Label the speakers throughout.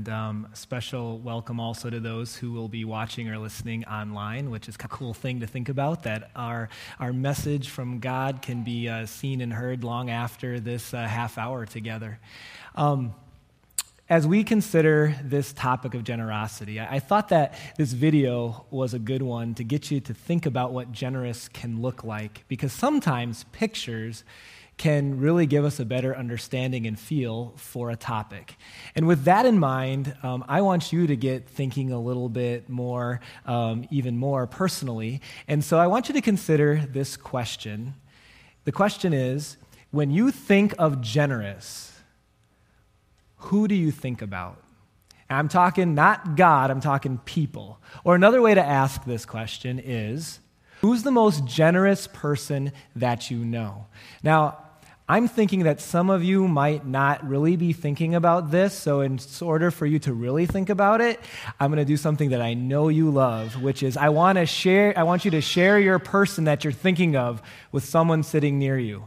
Speaker 1: And um, special welcome also to those who will be watching or listening online, which is a cool thing to think about that our, our message from God can be uh, seen and heard long after this uh, half hour together. Um, as we consider this topic of generosity, I thought that this video was a good one to get you to think about what generous can look like, because sometimes pictures can really give us a better understanding and feel for a topic. And with that in mind, um, I want you to get thinking a little bit more, um, even more personally. And so I want you to consider this question. The question is when you think of generous, who do you think about? I'm talking not God, I'm talking people. Or another way to ask this question is who's the most generous person that you know? Now, I'm thinking that some of you might not really be thinking about this, so in order for you to really think about it, I'm going to do something that I know you love, which is I want to share I want you to share your person that you're thinking of with someone sitting near you.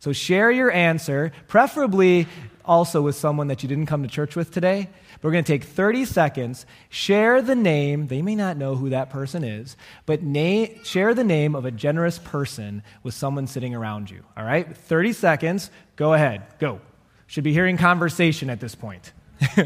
Speaker 1: So share your answer, preferably also with someone that you didn't come to church with today. But we're going to take 30 seconds, share the name. They may not know who that person is, but name, share the name of a generous person with someone sitting around you. All right? 30 seconds. Go ahead. Go. Should be hearing conversation at this point.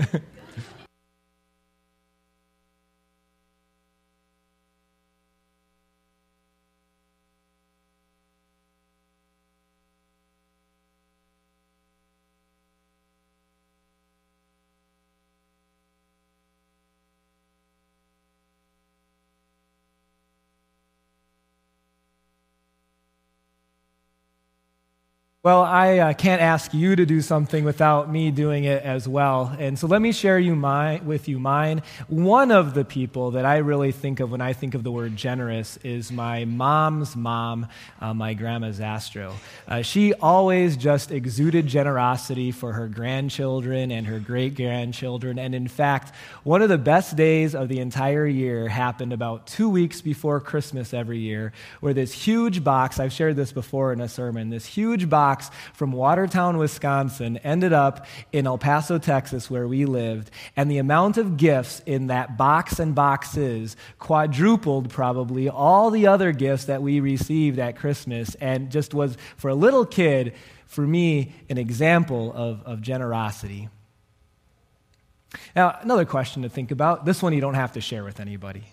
Speaker 1: Well, I uh, can't ask you to do something without me doing it as well. And so let me share you my, with you mine. One of the people that I really think of when I think of the word generous is my mom's mom, uh, my grandma Zastro. Uh, she always just exuded generosity for her grandchildren and her great grandchildren. And in fact, one of the best days of the entire year happened about two weeks before Christmas every year, where this huge box, I've shared this before in a sermon, this huge box box from Watertown, Wisconsin, ended up in El Paso, Texas, where we lived. And the amount of gifts in that box and boxes quadrupled probably all the other gifts that we received at Christmas and just was, for a little kid, for me, an example of, of generosity. Now, another question to think about this one you don't have to share with anybody.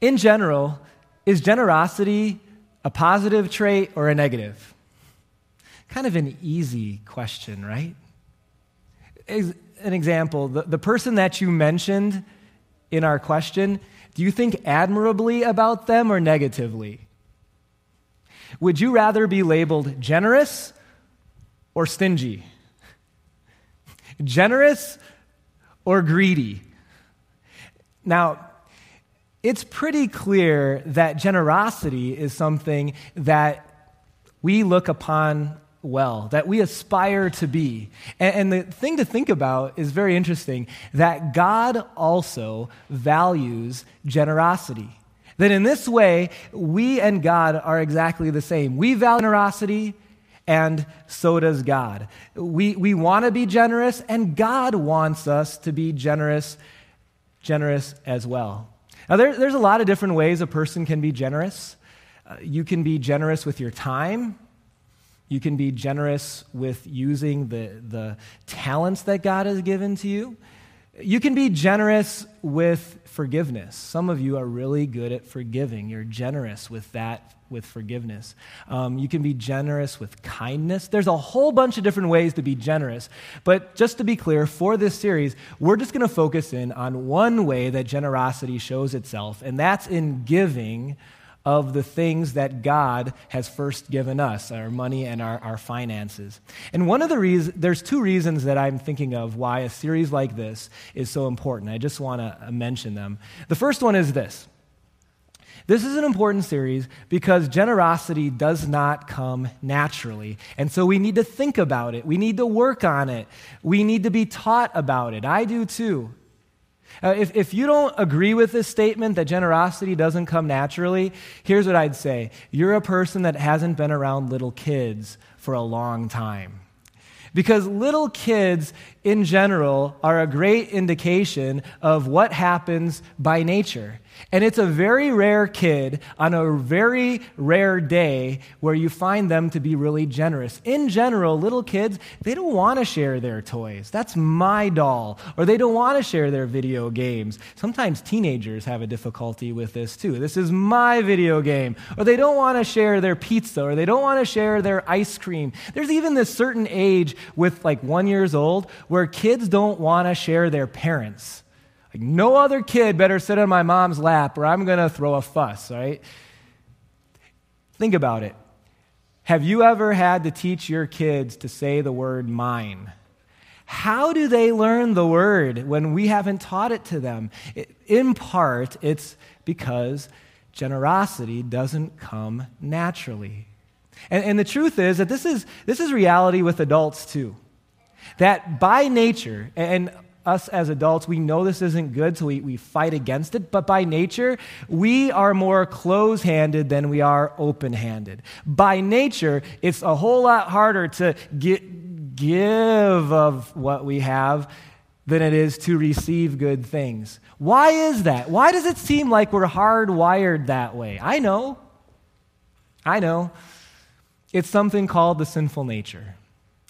Speaker 1: In general, is generosity a positive trait or a negative? Kind of an easy question, right? An example, the, the person that you mentioned in our question, do you think admirably about them or negatively? Would you rather be labeled generous or stingy? Generous or greedy? Now, it's pretty clear that generosity is something that we look upon well, that we aspire to be. And, the thing to think about is very interesting that God also values generosity. That in this way, we and God are exactly the same. We value generosity, and so does God. We, we want to be generous, and God wants us to be generous, generous as well. Now, there, there's a lot of different ways a person can be generous. Uh, you can be generous with your time. You can be generous with using the, the talents that God has given to you. You can be generous with forgiveness. Some of you are really good at forgiving. You're generous with that, with forgiveness. Um, you can be generous with kindness. There's a whole bunch of different ways to be generous. But just to be clear, for this series, we're just going to focus in on one way that generosity shows itself, and that's in giving of the things that God has first given us our money and our, our finances. And one of the reasons, there's two reasons that I'm thinking of why a series like this is so important. I just want to uh, mention them. The first one is this. This is an important series because generosity does not come naturally. And so we need to think about it. We need to work on it. We need to be taught about it. I do too. Uh, if, if you don't agree with this statement that generosity doesn't come naturally, here's what I'd say you're a person that hasn't been around little kids for a long time. Because little kids in general are a great indication of what happens by nature. And it's a very rare kid on a very rare day where you find them to be really generous. In general, little kids, they don't want to share their toys. That's my doll. Or they don't want to share their video games. Sometimes teenagers have a difficulty with this too. This is my video game. Or they don't want to share their pizza. Or they don't want to share their ice cream. There's even this certain age with like one years old where kids don't want to share their parents. Like, no other kid better sit on my mom's lap or I'm going to throw a fuss, right? Think about it. Have you ever had to teach your kids to say the word mine? How do they learn the word when we haven't taught it to them? In part, it's because generosity doesn't come naturally. And, and, the truth is that this is, this is reality with adults too. That by nature, and us as adults, we know this isn't good, so we, we fight against it. But by nature, we are more close handed than we are open handed. By nature, it's a whole lot harder to get, give of what we have than it is to receive good things. Why is that? Why does it seem like we're hardwired that way? I know. I know. It's something called the sinful nature.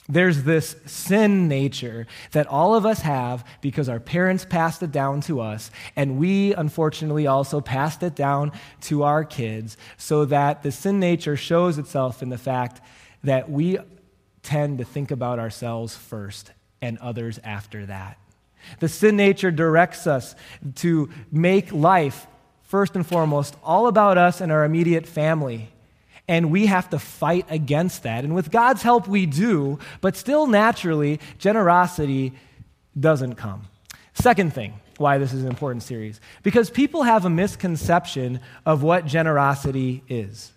Speaker 1: There's this sin nature that all of us have because our parents passed it down to us, and we unfortunately also passed it down to our kids, so that the sin nature shows itself in the fact that we tend to think about ourselves first and others after that. The sin nature directs us to make life, first and foremost, all about us and our immediate family and we have to fight against that. And with God's help, we do, but still, naturally, generosity doesn't come. Second thing why this is an important series because people have a misconception of what generosity is.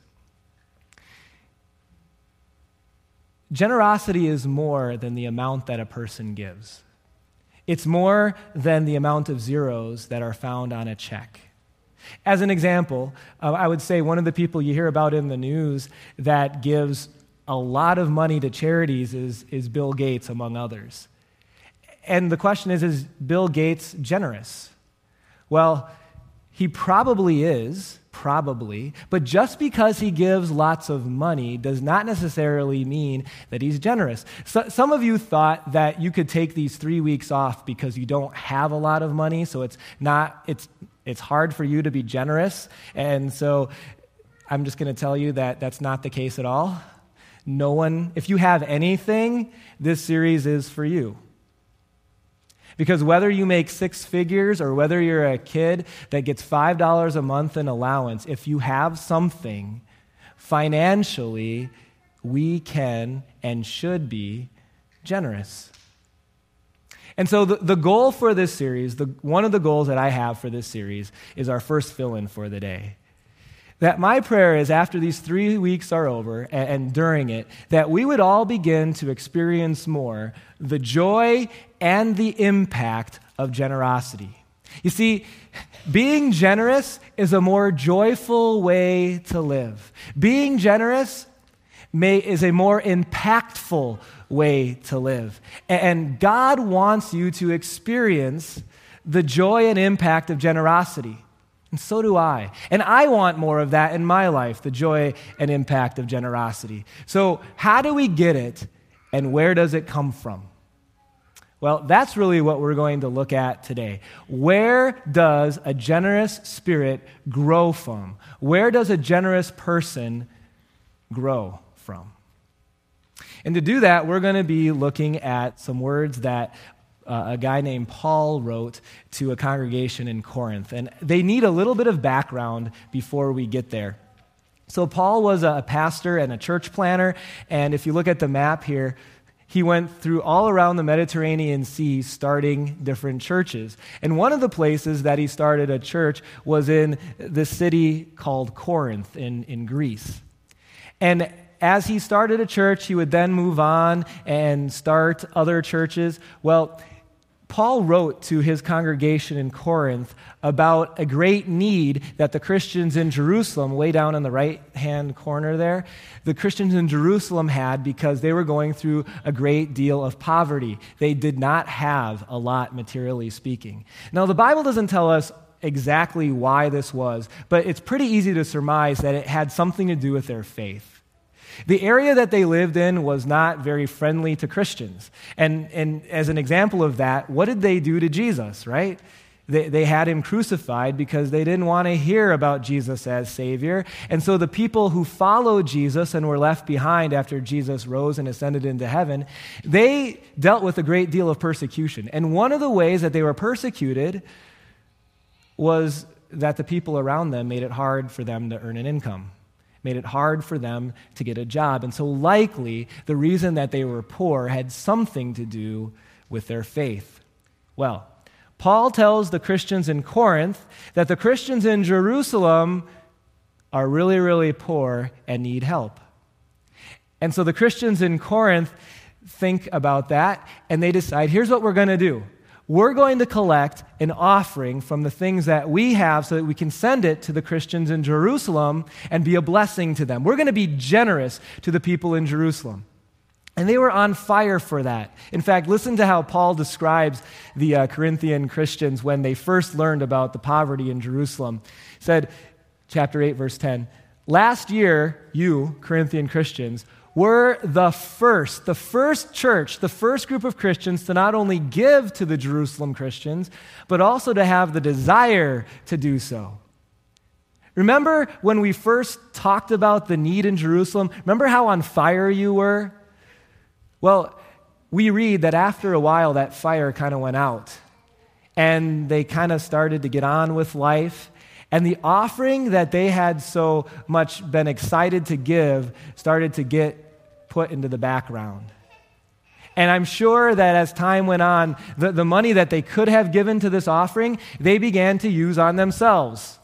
Speaker 1: Generosity is more than the amount that a person gives. It's more than the amount of zeros that are found on a check. As an example, uh, I would say one of the people you hear about in the news that gives a lot of money to charities is, is Bill Gates, among others. And the question is is Bill Gates generous? Well, he probably is, probably, but just because he gives lots of money does not necessarily mean that he's generous. So, some of you thought that you could take these three weeks off because you don't have a lot of money, so it's not, it's it's hard for you to be generous. And so I'm just going to tell you that that's not the case at all. No one, if you have anything, this series is for you. Because whether you make six figures or whether you're a kid that gets $5 a month in allowance, if you have something financially, we can and should be generous. And so, the, the goal for this series, the, one of the goals that I have for this series, is our first fill in for the day. That my prayer is after these three weeks are over and, and during it, that we would all begin to experience more the joy and the impact of generosity. You see, being generous is a more joyful way to live. Being generous may, is a more impactful way to live. And God wants you to experience the joy and impact of generosity. And so do I. And I want more of that in my life the joy and impact of generosity. So, how do we get it, and where does it come from? Well, that's really what we're going to look at today. Where does a generous spirit grow from? Where does a generous person grow from? And to do that, we're going to be looking at some words that uh, a guy named Paul wrote to a congregation in Corinth. And they need a little bit of background before we get there. So, Paul was a pastor and a church planner. And if you look at the map here, he went through all around the Mediterranean Sea starting different churches. And one of the places that he started a church was in the city called Corinth in, in Greece. And as he started a church, he would then move on and start other churches. Well, Paul wrote to his congregation in Corinth about a great need that the Christians in Jerusalem, way down in the right hand corner there, the Christians in Jerusalem had because they were going through a great deal of poverty. They did not have a lot, materially speaking. Now, the Bible doesn't tell us exactly why this was, but it's pretty easy to surmise that it had something to do with their faith. The area that they lived in was not very friendly to Christians. And, and as an example of that, what did they do to Jesus, right? They, they had him crucified because they didn't want to hear about Jesus as Savior. And so the people who followed Jesus and were left behind after Jesus rose and ascended into heaven, they dealt with a great deal of persecution. And one of the ways that they were persecuted was that the people around them made it hard for them to earn an income made it hard for them to get a job. And so, likely, the reason that they were poor had something to do with their faith. Well, Paul tells the Christians in Corinth that the Christians in Jerusalem are really, really poor and need help. And so the Christians in Corinth think about that and they decide here's what we're going to do we're going to collect an offering from the things that we have so that we can send it to the Christians in Jerusalem and be a blessing to them. We're going to be generous to the people in Jerusalem. And they were on fire for that. In fact, listen to how Paul describes the uh, Corinthian Christians when they first learned about the poverty in Jerusalem. He said, chapter 8, verse 10, Last year, you, Corinthian Christians, were the first, the first church, the first group of Christians to not only give to the Jerusalem Christians, but also to have the desire to do so. Remember when we first talked about the need in Jerusalem? Remember how on fire you were? Well, we read that after a while that fire kind of went out and they kind of started to get on with life and the offering that they had so much been excited to give started to get put into the background. And I'm sure that as time went on, the, the money that they could have given to this offering, they began to use on themselves.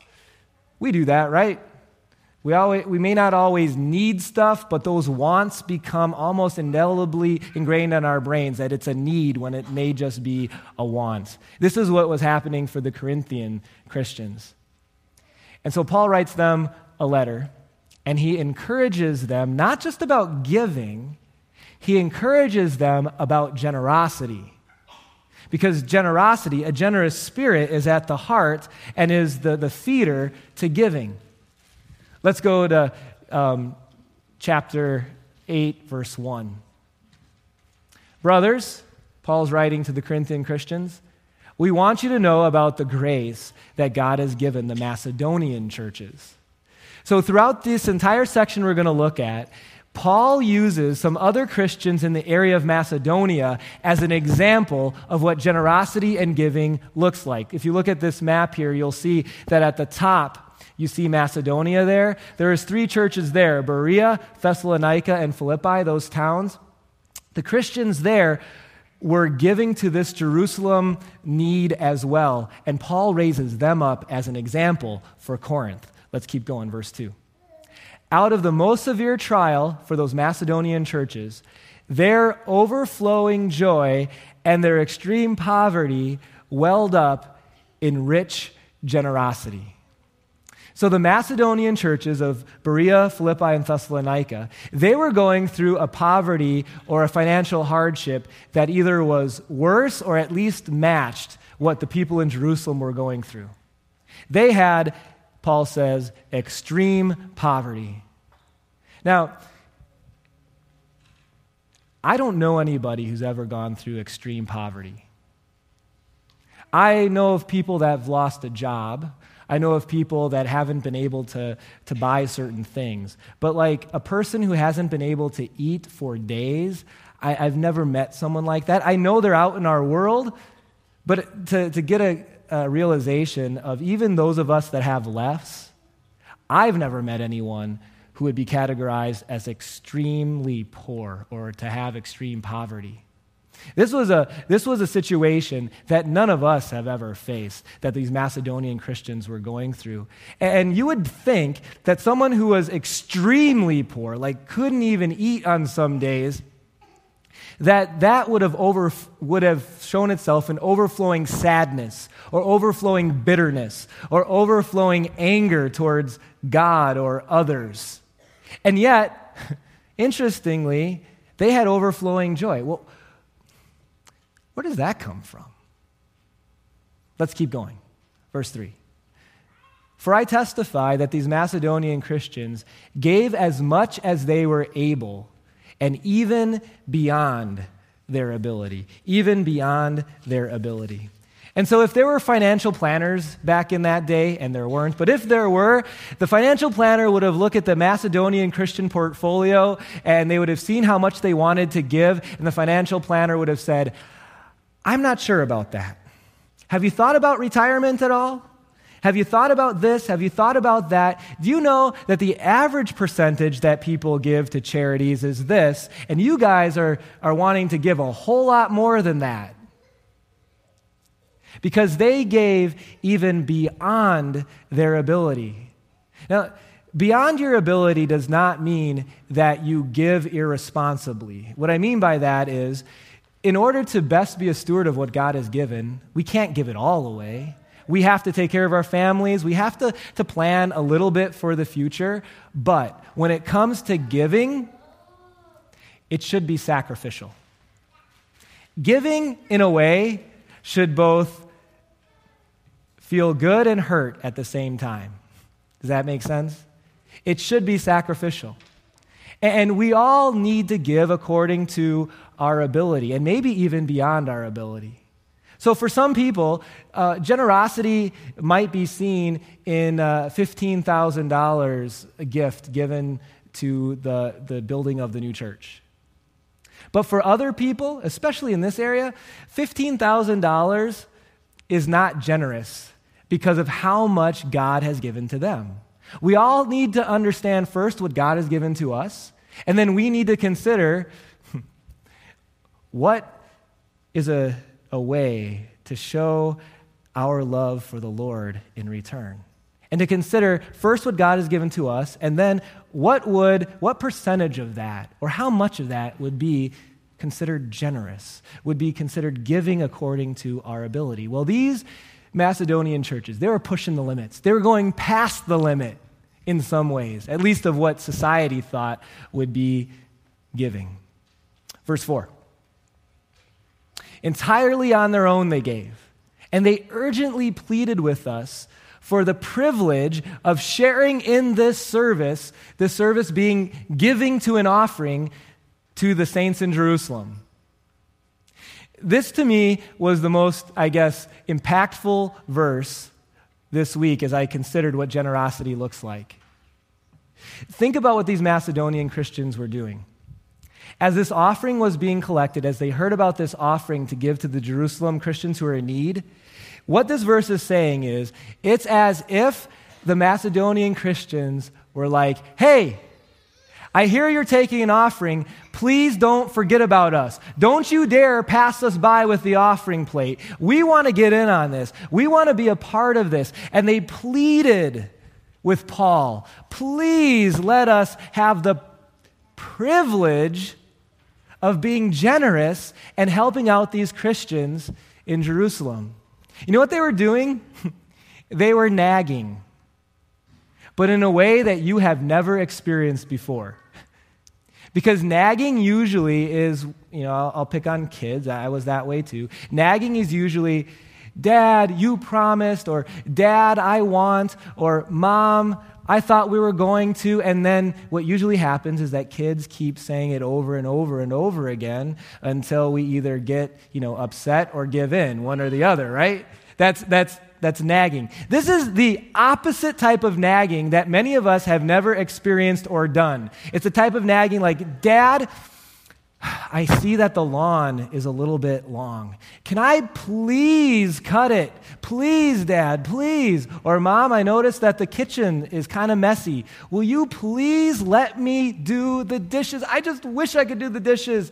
Speaker 1: We do that, right? We, always, we may not always need stuff, but those wants become almost indelibly ingrained in our brains that it's a need when it may just be a want. This is what was happening for the Corinthian Christians. And so Paul writes them a letter and he encourages them not just about giving, he encourages them about generosity. Because generosity, a generous spirit, is at the heart and is the, the feeder to giving. Let's go to um, chapter 8, verse 1. Brothers, Paul's writing to the Corinthian Christians, we want you to know about the grace that God has given the Macedonian churches. So, throughout this entire section we're going to look at, Paul uses some other Christians in the area of Macedonia as an example of what generosity and giving looks like. If you look at this map here, you'll see that at the top, you see Macedonia there. There is three churches there, Berea, Thessalonica, and Philippi, those towns. The Christians there were giving to this Jerusalem need as well, and Paul raises them up as an example for Corinth. Let's keep going, verse 2. Out of the most severe trial for those Macedonian churches, their overflowing joy and their extreme poverty welled up in rich generosity. So the Macedonian churches of Berea, Philippi, and Thessalonica, they were going through a poverty or a financial hardship that either was worse or at least matched what the people in Jerusalem were going through. They had Paul says, extreme poverty. Now, I don't know anybody who's ever gone through extreme poverty. I know of people that have lost a job. I know of people that haven't been able to, to buy certain things. But, like a person who hasn't been able to eat for days, I, have never met someone like that. I know they're out in our world, but to, to get a, uh, realization of even those of us that have less, I've never met anyone who would be categorized as extremely poor or to have extreme poverty. This was, a, this was a situation that none of us have ever faced, that these Macedonian Christians were going through. And you would think that someone who was extremely poor, like couldn't even eat on some days, that that would have, over, would have shown itself in overflowing sadness or overflowing bitterness or overflowing anger towards God or others. And yet, interestingly, they had overflowing joy. Well, where does that come from? Let's keep going. Verse 3. For I testify that these Macedonian Christians gave as much as they were able, and even beyond their ability, even beyond their ability. And so, if there were financial planners back in that day, and there weren't, but if there were, the financial planner would have looked at the Macedonian Christian portfolio and they would have seen how much they wanted to give, and the financial planner would have said, I'm not sure about that. Have you thought about retirement at all? Have you thought about this? Have you thought about that? Do you know that the average percentage that people give to charities is this, and you guys are, are wanting to give a whole lot more than that? Because they gave even beyond their ability. Now, beyond your ability does not mean that you give irresponsibly. What I mean by that is, in order to best be a steward of what God has given, we can't give it all away. We have to take care of our families. We have to, to plan a little bit for the future. But when it comes to giving, it should be sacrificial. Giving, in a way, should both feel good and hurt at the same time. Does that make sense? It should be sacrificial. And we all need to give according to our ability, and maybe even beyond our ability. So, for some people, uh, generosity might be seen in uh, $15,000 a gift given to the, the building of the new church. But for other people, especially in this area, $15,000 is not generous because of how much God has given to them. We all need to understand first what God has given to us, and then we need to consider what is a a way to show our love for the Lord in return. And to consider first what God has given to us, and then what would, what percentage of that, or how much of that would be considered generous, would be considered giving according to our ability. Well, these Macedonian churches, they were pushing the limits. They were going past the limit in some ways, at least of what society thought would be giving. Verse 4. Entirely on their own, they gave. And they urgently pleaded with us for the privilege of sharing in this service, the service being giving to an offering to the saints in Jerusalem. This to me was the most, I guess, impactful verse this week as I considered what generosity looks like. Think about what these Macedonian Christians were doing. As this offering was being collected, as they heard about this offering to give to the Jerusalem Christians who are in need, what this verse is saying is it's as if the Macedonian Christians were like, hey, I hear you're taking an offering. Please don't forget about us. Don't you dare pass us by with the offering plate. We want to get in on this. We want to be a part of this. And they pleaded with Paul, please let us have the privilege of being generous and helping out these Christians in Jerusalem. You know what they were doing? they were nagging, but in a way that you have never experienced before. Because nagging usually is, you know, I'll, I'll pick on kids, I was that way too. Nagging is usually, Dad, you promised, or Dad, I want, or Mom, I thought we were going to. And then what usually happens is that kids keep saying it over and over and over again until we either get, you know, upset or give in, one or the other, right? That's, that's, that's nagging. This is the opposite type of nagging that many of us have never experienced or done. It's a type of nagging like, Dad, I see that the lawn is a little bit long. Can I please cut it? Please, Dad, please. Or, Mom, I noticed that the kitchen is kind of messy. Will you please let me do the dishes? I just wish I could do the dishes.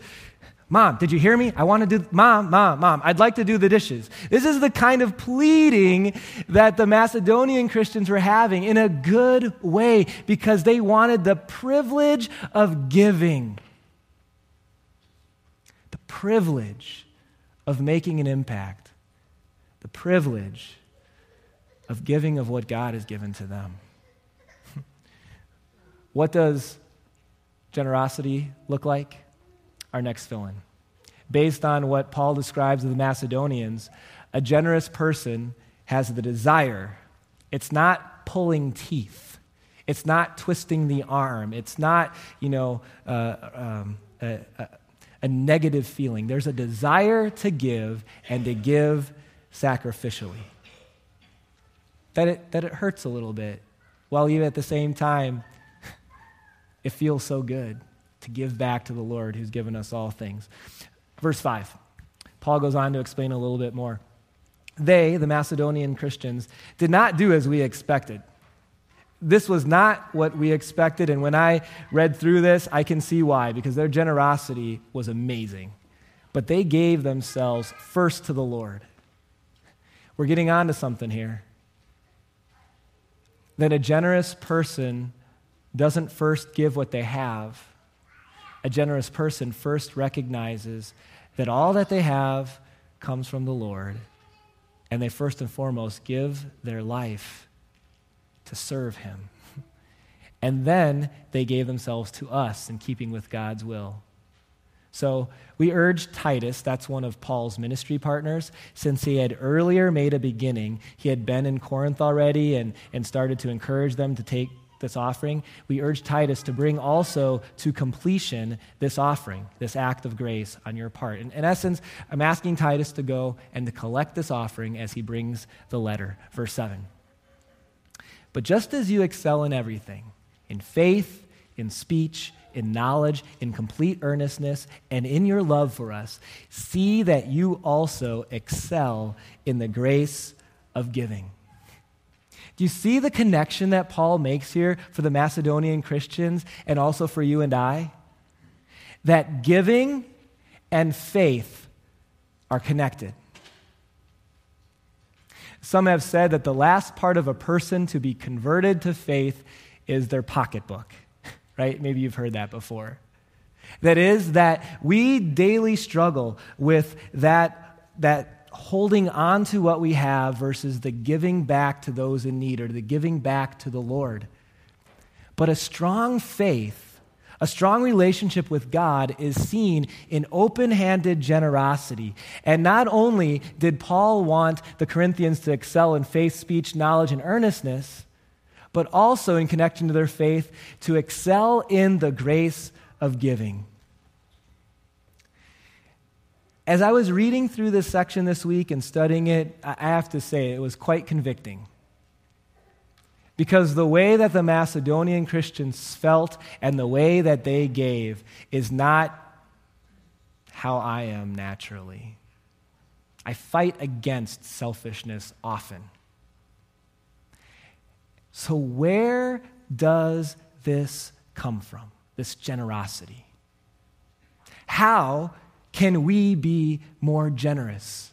Speaker 1: Mom, did you hear me? I want to do, Mom, Mom, Mom, I'd like to do the dishes. This is the kind of pleading that the Macedonian Christians were having in a good way because they wanted the privilege of giving privilege of making an impact, the privilege of giving of what God has given to them. what does generosity look like? Our next fill in. Based on what Paul describes of the Macedonians, a generous person has the desire. It's not pulling teeth. It's not twisting the arm. It's not, you know, uh, um, a, a, a negative feeling. There's a desire to give and to give sacrificially that it, that it hurts a little bit, while even at the same time, it feels so good to give back to the Lord who's given us all things. Verse 5, Paul goes on to explain a little bit more. They, the Macedonian Christians, did not do as we expected. This was not what we expected, and when I read through this, I can see why, because their generosity was amazing. But they gave themselves first to the Lord. We're getting on to something here that a generous person doesn't first give what they have. A generous person first recognizes that all that they have comes from the Lord, and they first and foremost give their life to serve Him. And then they gave themselves to us in keeping with God's will. So we urge Titus, that's one of Paul's ministry partners, since he had earlier made a beginning, he had been in Corinth already and, and started to encourage them to take this offering. We urge Titus to bring also to completion this offering, this act of grace on your part. In, in essence, I'm asking Titus to go and to collect this offering as he brings the letter. Verse 7. But just as you excel in everything, in faith, in speech, in knowledge, in complete earnestness, and in your love for us, see that you also excel in the grace of giving. Do you see the connection that Paul makes here for the Macedonian Christians and also for you and I? That giving and faith are connected. Some have said that the last part of a person to be converted to faith is their pocketbook right? Maybe you've heard that before. That is, that we daily struggle with that, that holding on to what we have versus the giving back to those in need or the giving back to the Lord. But a strong faith, a strong relationship with God is seen in open handed generosity. And not only did Paul want the Corinthians to excel in faith, speech, knowledge, and earnestness, but also in connection to their faith to excel in the grace of giving. As I was reading through this section this week and studying it, I have to say it was quite convicting. Because the way that the Macedonian Christians felt and the way that they gave is not how I am naturally. I fight against selfishness often. So, where does this come from, this generosity? How can we be more generous?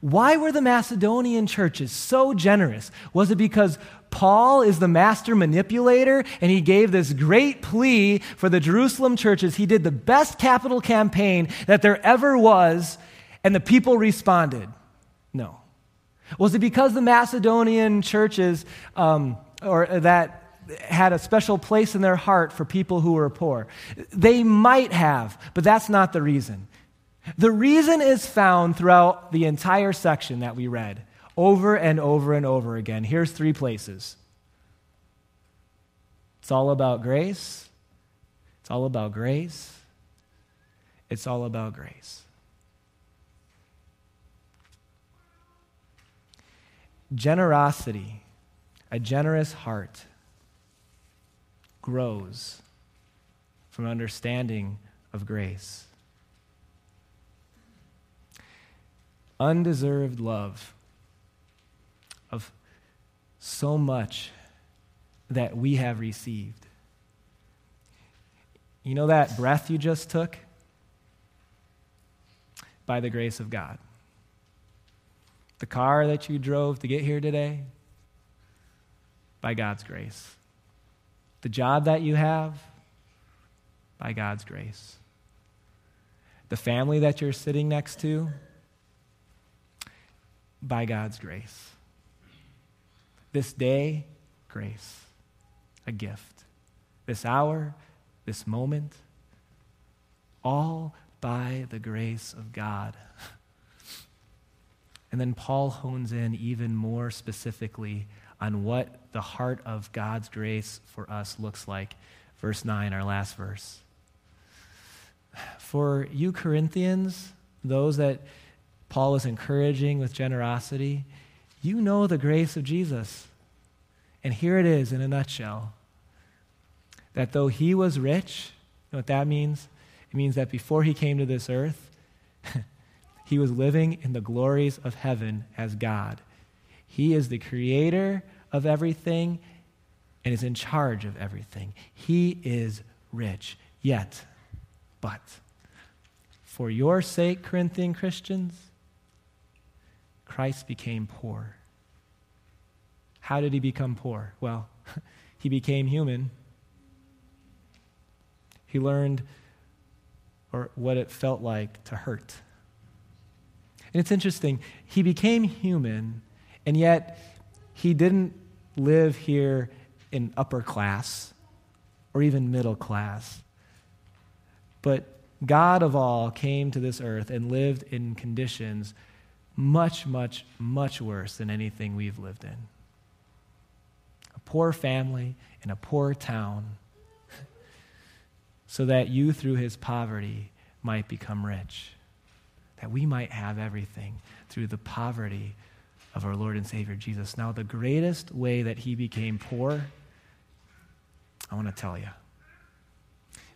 Speaker 1: Why were the Macedonian churches so generous? Was it because Paul is the master manipulator and he gave this great plea for the Jerusalem churches? He did the best capital campaign that there ever was, and the people responded? No. Was it because the Macedonian churches, um, or that had a special place in their heart for people who were poor? They might have, but that's not the reason. The reason is found throughout the entire section that we read, over and over and over again. Here's three places it's all about grace, it's all about grace, it's all about grace. Generosity, a generous heart, grows from understanding of grace. Undeserved love of so much that we have received. You know that breath you just took? By the grace of God. The car that you drove to get here today, by God's grace. The job that you have, by God's grace. the family that you're sitting next to? By God's grace. This day, grace, a gift. This hour, this moment, all by the grace of God. And then Paul hones in even more specifically on what the heart of God's grace for us looks like. Verse 9, our last verse. For you Corinthians, those that Paul is encouraging with generosity, you know the grace of Jesus. And here it is in a nutshell that though he was rich, you know what that means? It means that before he came to this earth, he was living in the glories of heaven as God. He is the creator of everything and is in charge of everything. He is rich. Yet, but, for your sake, Corinthian Christians, Christ became poor. How did he become poor? Well, he became human. He learned or what it felt like to hurt. And it's interesting, he became human, and yet he didn't live here in upper class or even middle class. But God of all came to this earth and lived in conditions much, much, much worse than anything we've lived in. A poor family in a poor town, so that you, through his poverty, might become rich, that we might have everything through the poverty of our Lord and Savior Jesus. Now, the greatest way that he became poor, I want to tell you.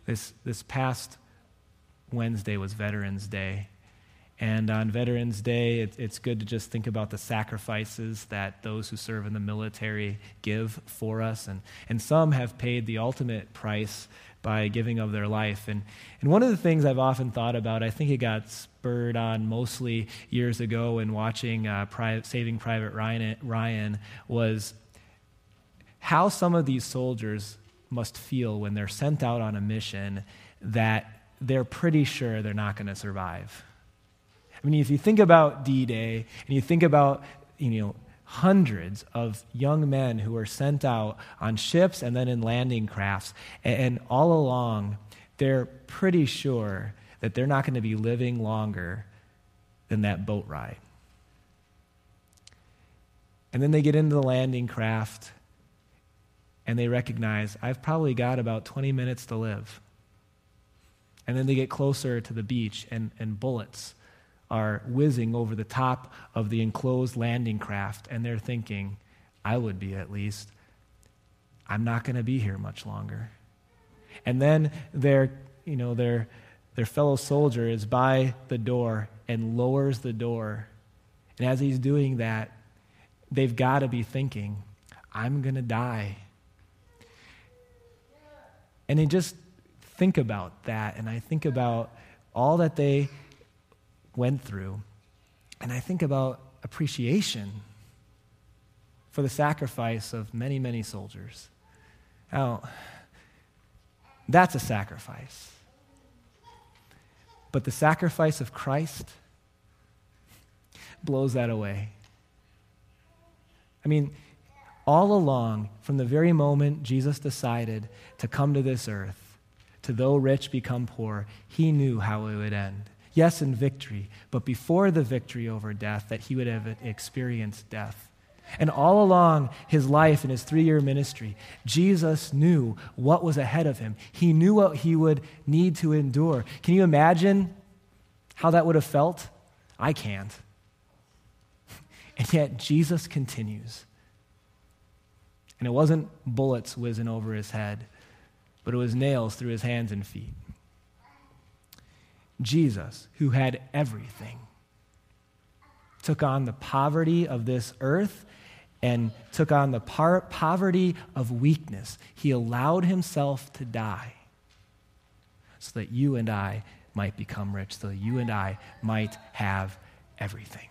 Speaker 1: This, this past Wednesday was Veterans Day. And on Veterans Day, it, it's good to just think about the sacrifices that those who serve in the military give for us. And, and some have paid the ultimate price by giving of their life. And, and one of the things I've often thought about, I think it got spurred on mostly years ago in watching uh, Saving Private Ryan, Ryan, was how some of these soldiers must feel when they're sent out on a mission that they're pretty sure they're not going to survive. I mean, if you think about D Day and you think about, you know, hundreds of young men who were sent out on ships and then in landing crafts. And, all along, they're pretty sure that they're not going to be living longer than that boat ride. And then they get into the landing craft and they recognize, I've probably got about 20 minutes to live. And then they get closer to the beach and, and bullets are whizzing over the top of the enclosed landing craft, and they're thinking, I would be at least, I'm not going to be here much longer. And then their, you know, their, their fellow soldier is by the door and lowers the door. And as he's doing that, they've got to be thinking, I'm going to die. And they just think about that, and I think about all that they went through. And I think about appreciation for the sacrifice of many, many soldiers. Now, that's a sacrifice. But the sacrifice of Christ blows that away. I mean, all along, from the very moment Jesus decided to come to this earth, to though rich become poor, he knew how it would end. Yes, in victory, but before the victory over death, that he would have experienced death. And all along his life and his three year ministry, Jesus knew what was ahead of him. He knew what he would need to endure. Can you imagine how that would have felt? I can't. And yet, Jesus continues. And it wasn't bullets whizzing over his head, but it was nails through his hands and feet. Jesus, who had everything, took on the poverty of this earth and took on the par- poverty of weakness. He allowed himself to die so that you and I might become rich, so that you and I might have everything.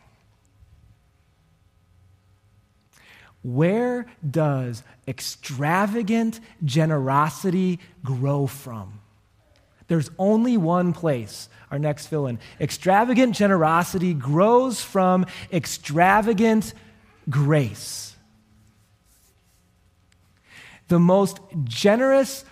Speaker 1: Where does extravagant generosity grow from? There's only one place, our next fill in. Extravagant generosity grows from extravagant grace. The most generous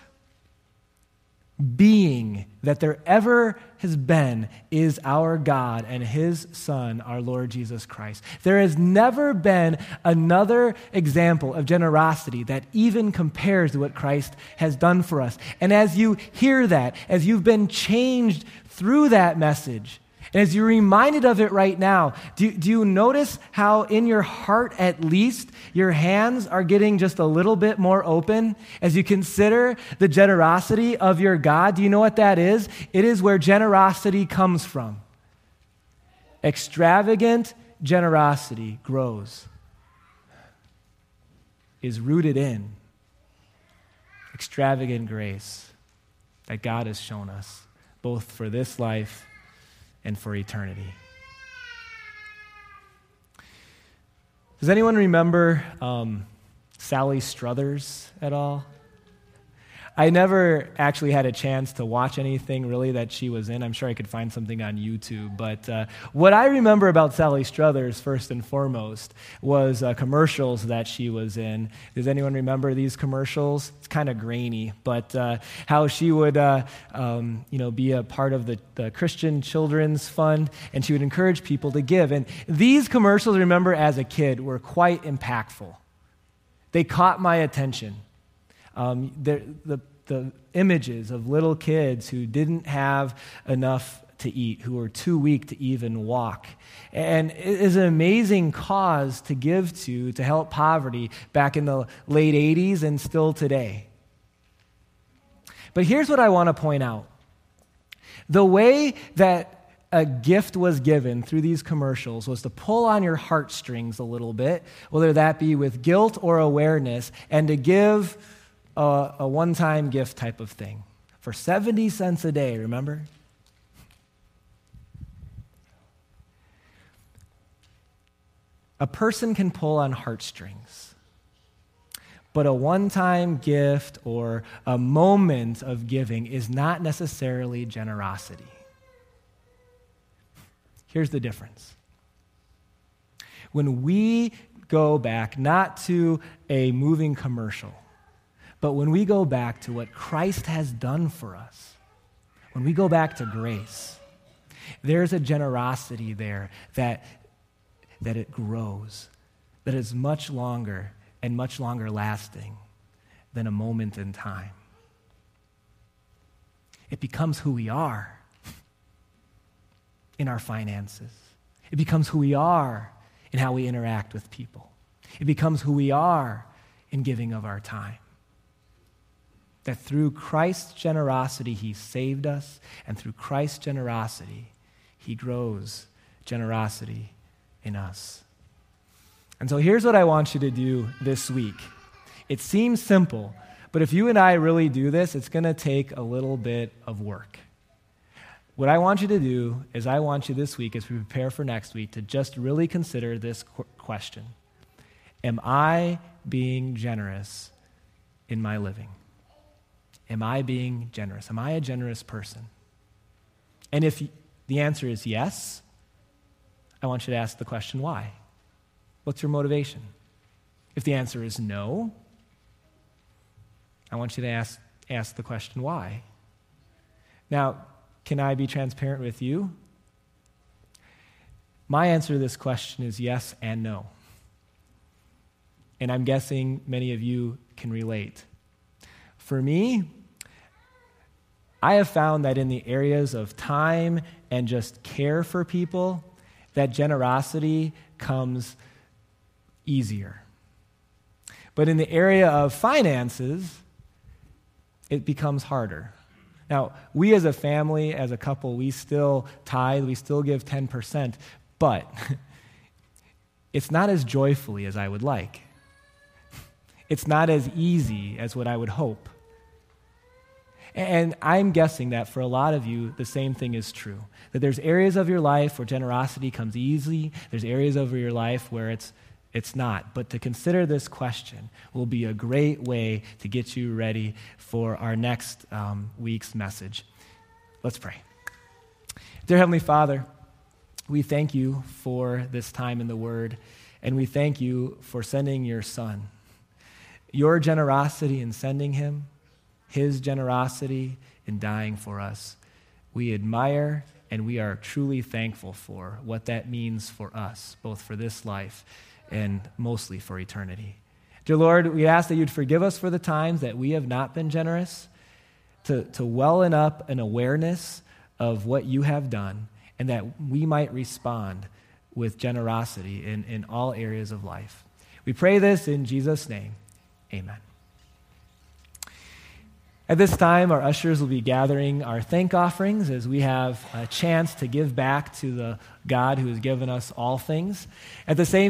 Speaker 1: being that there ever has been is our God and His Son, our Lord Jesus Christ. There has never been another example of generosity that even compares to what Christ has done for us. And as you hear that, as you've been changed through that message, and as you're reminded of it right now, do, do you notice how, in your heart at least, your hands are getting just a little bit more open as you consider the generosity of your God? Do you know what that is? It is where generosity comes from. Extravagant generosity grows, is rooted in extravagant grace that God has shown us, both for this life and for eternity. Does anyone remember um, Sally Struthers at all? I never actually had a chance to watch anything really that she was in. I'm sure I could find something on YouTube. But uh, what I remember about Sally Struthers, first and foremost, was uh, commercials that she was in. Does anyone remember these commercials? It's kind of grainy, but uh, how she would, uh, um, you know, be a part of the, the Christian Children's Fund, and she would encourage people to give. And these commercials, remember, as a kid, were quite impactful. They caught my attention. Um, the images of little kids who didn't have enough to eat, who were too weak to even walk. And it is an amazing cause to give to to help poverty back in the late 80s and still today. But here's what I want to point out the way that a gift was given through these commercials was to pull on your heartstrings a little bit, whether that be with guilt or awareness, and to give a, a one time gift type of thing for 70 cents a day, remember? A person can pull on heartstrings, but a one time gift or a moment of giving is not necessarily generosity. Here's the difference. When we go back not to a moving commercial, but when we go back to what Christ has done for us, when we go back to grace, there's a generosity there that, that it grows, that is much longer and much longer lasting than a moment in time. It becomes who we are in our finances. It becomes who we are in how we interact with people. It becomes who we are in giving of our time that through Christ's generosity, He saved us, and through Christ's generosity, He grows generosity in us. And so here's what I want you to do this week. It seems simple, but if you and I really do this, it's going to take a little bit of work. What I want you to do is, I want you this week, as we prepare for next week, to just really consider this question Am I being generous in my living? Am I being generous? Am I a generous person? And if the answer is yes, I want you to ask the question why? What's your motivation? If the answer is no, I want you to ask, ask the question why. Now, can I be transparent with you? My answer to this question is yes and no. And I'm guessing many of you can relate. For me, I have found that in the areas of time and just care for people, that generosity comes easier. But in the area of finances, it becomes harder. Now, we as a family, as a couple, we still tithe, we still give 10%, but it's not as joyfully as I would like. It's not as easy as what I would hope. And I'm guessing that for a lot of you, the same thing is true. That there's areas of your life where generosity comes easy, there's areas of your life where it's, it's not. But to consider this question will be a great way to get you ready for our next um, week's message. Let's pray. Dear Heavenly Father, we thank you for this time in the Word, and we thank you for sending your Son. Your generosity in sending him, his generosity in dying for us, we admire and we are truly thankful for what that means for us, both for this life and mostly for eternity. Dear Lord, we ask that you'd forgive us for the times that we have not been generous, to, to wellen up an awareness of what you have done, and that we might respond with generosity in, in all areas of life. We pray this in Jesus' name. Amen. At this time, our ushers will be gathering our thank offerings as we have a chance to give back to the God who has given us all things. At the same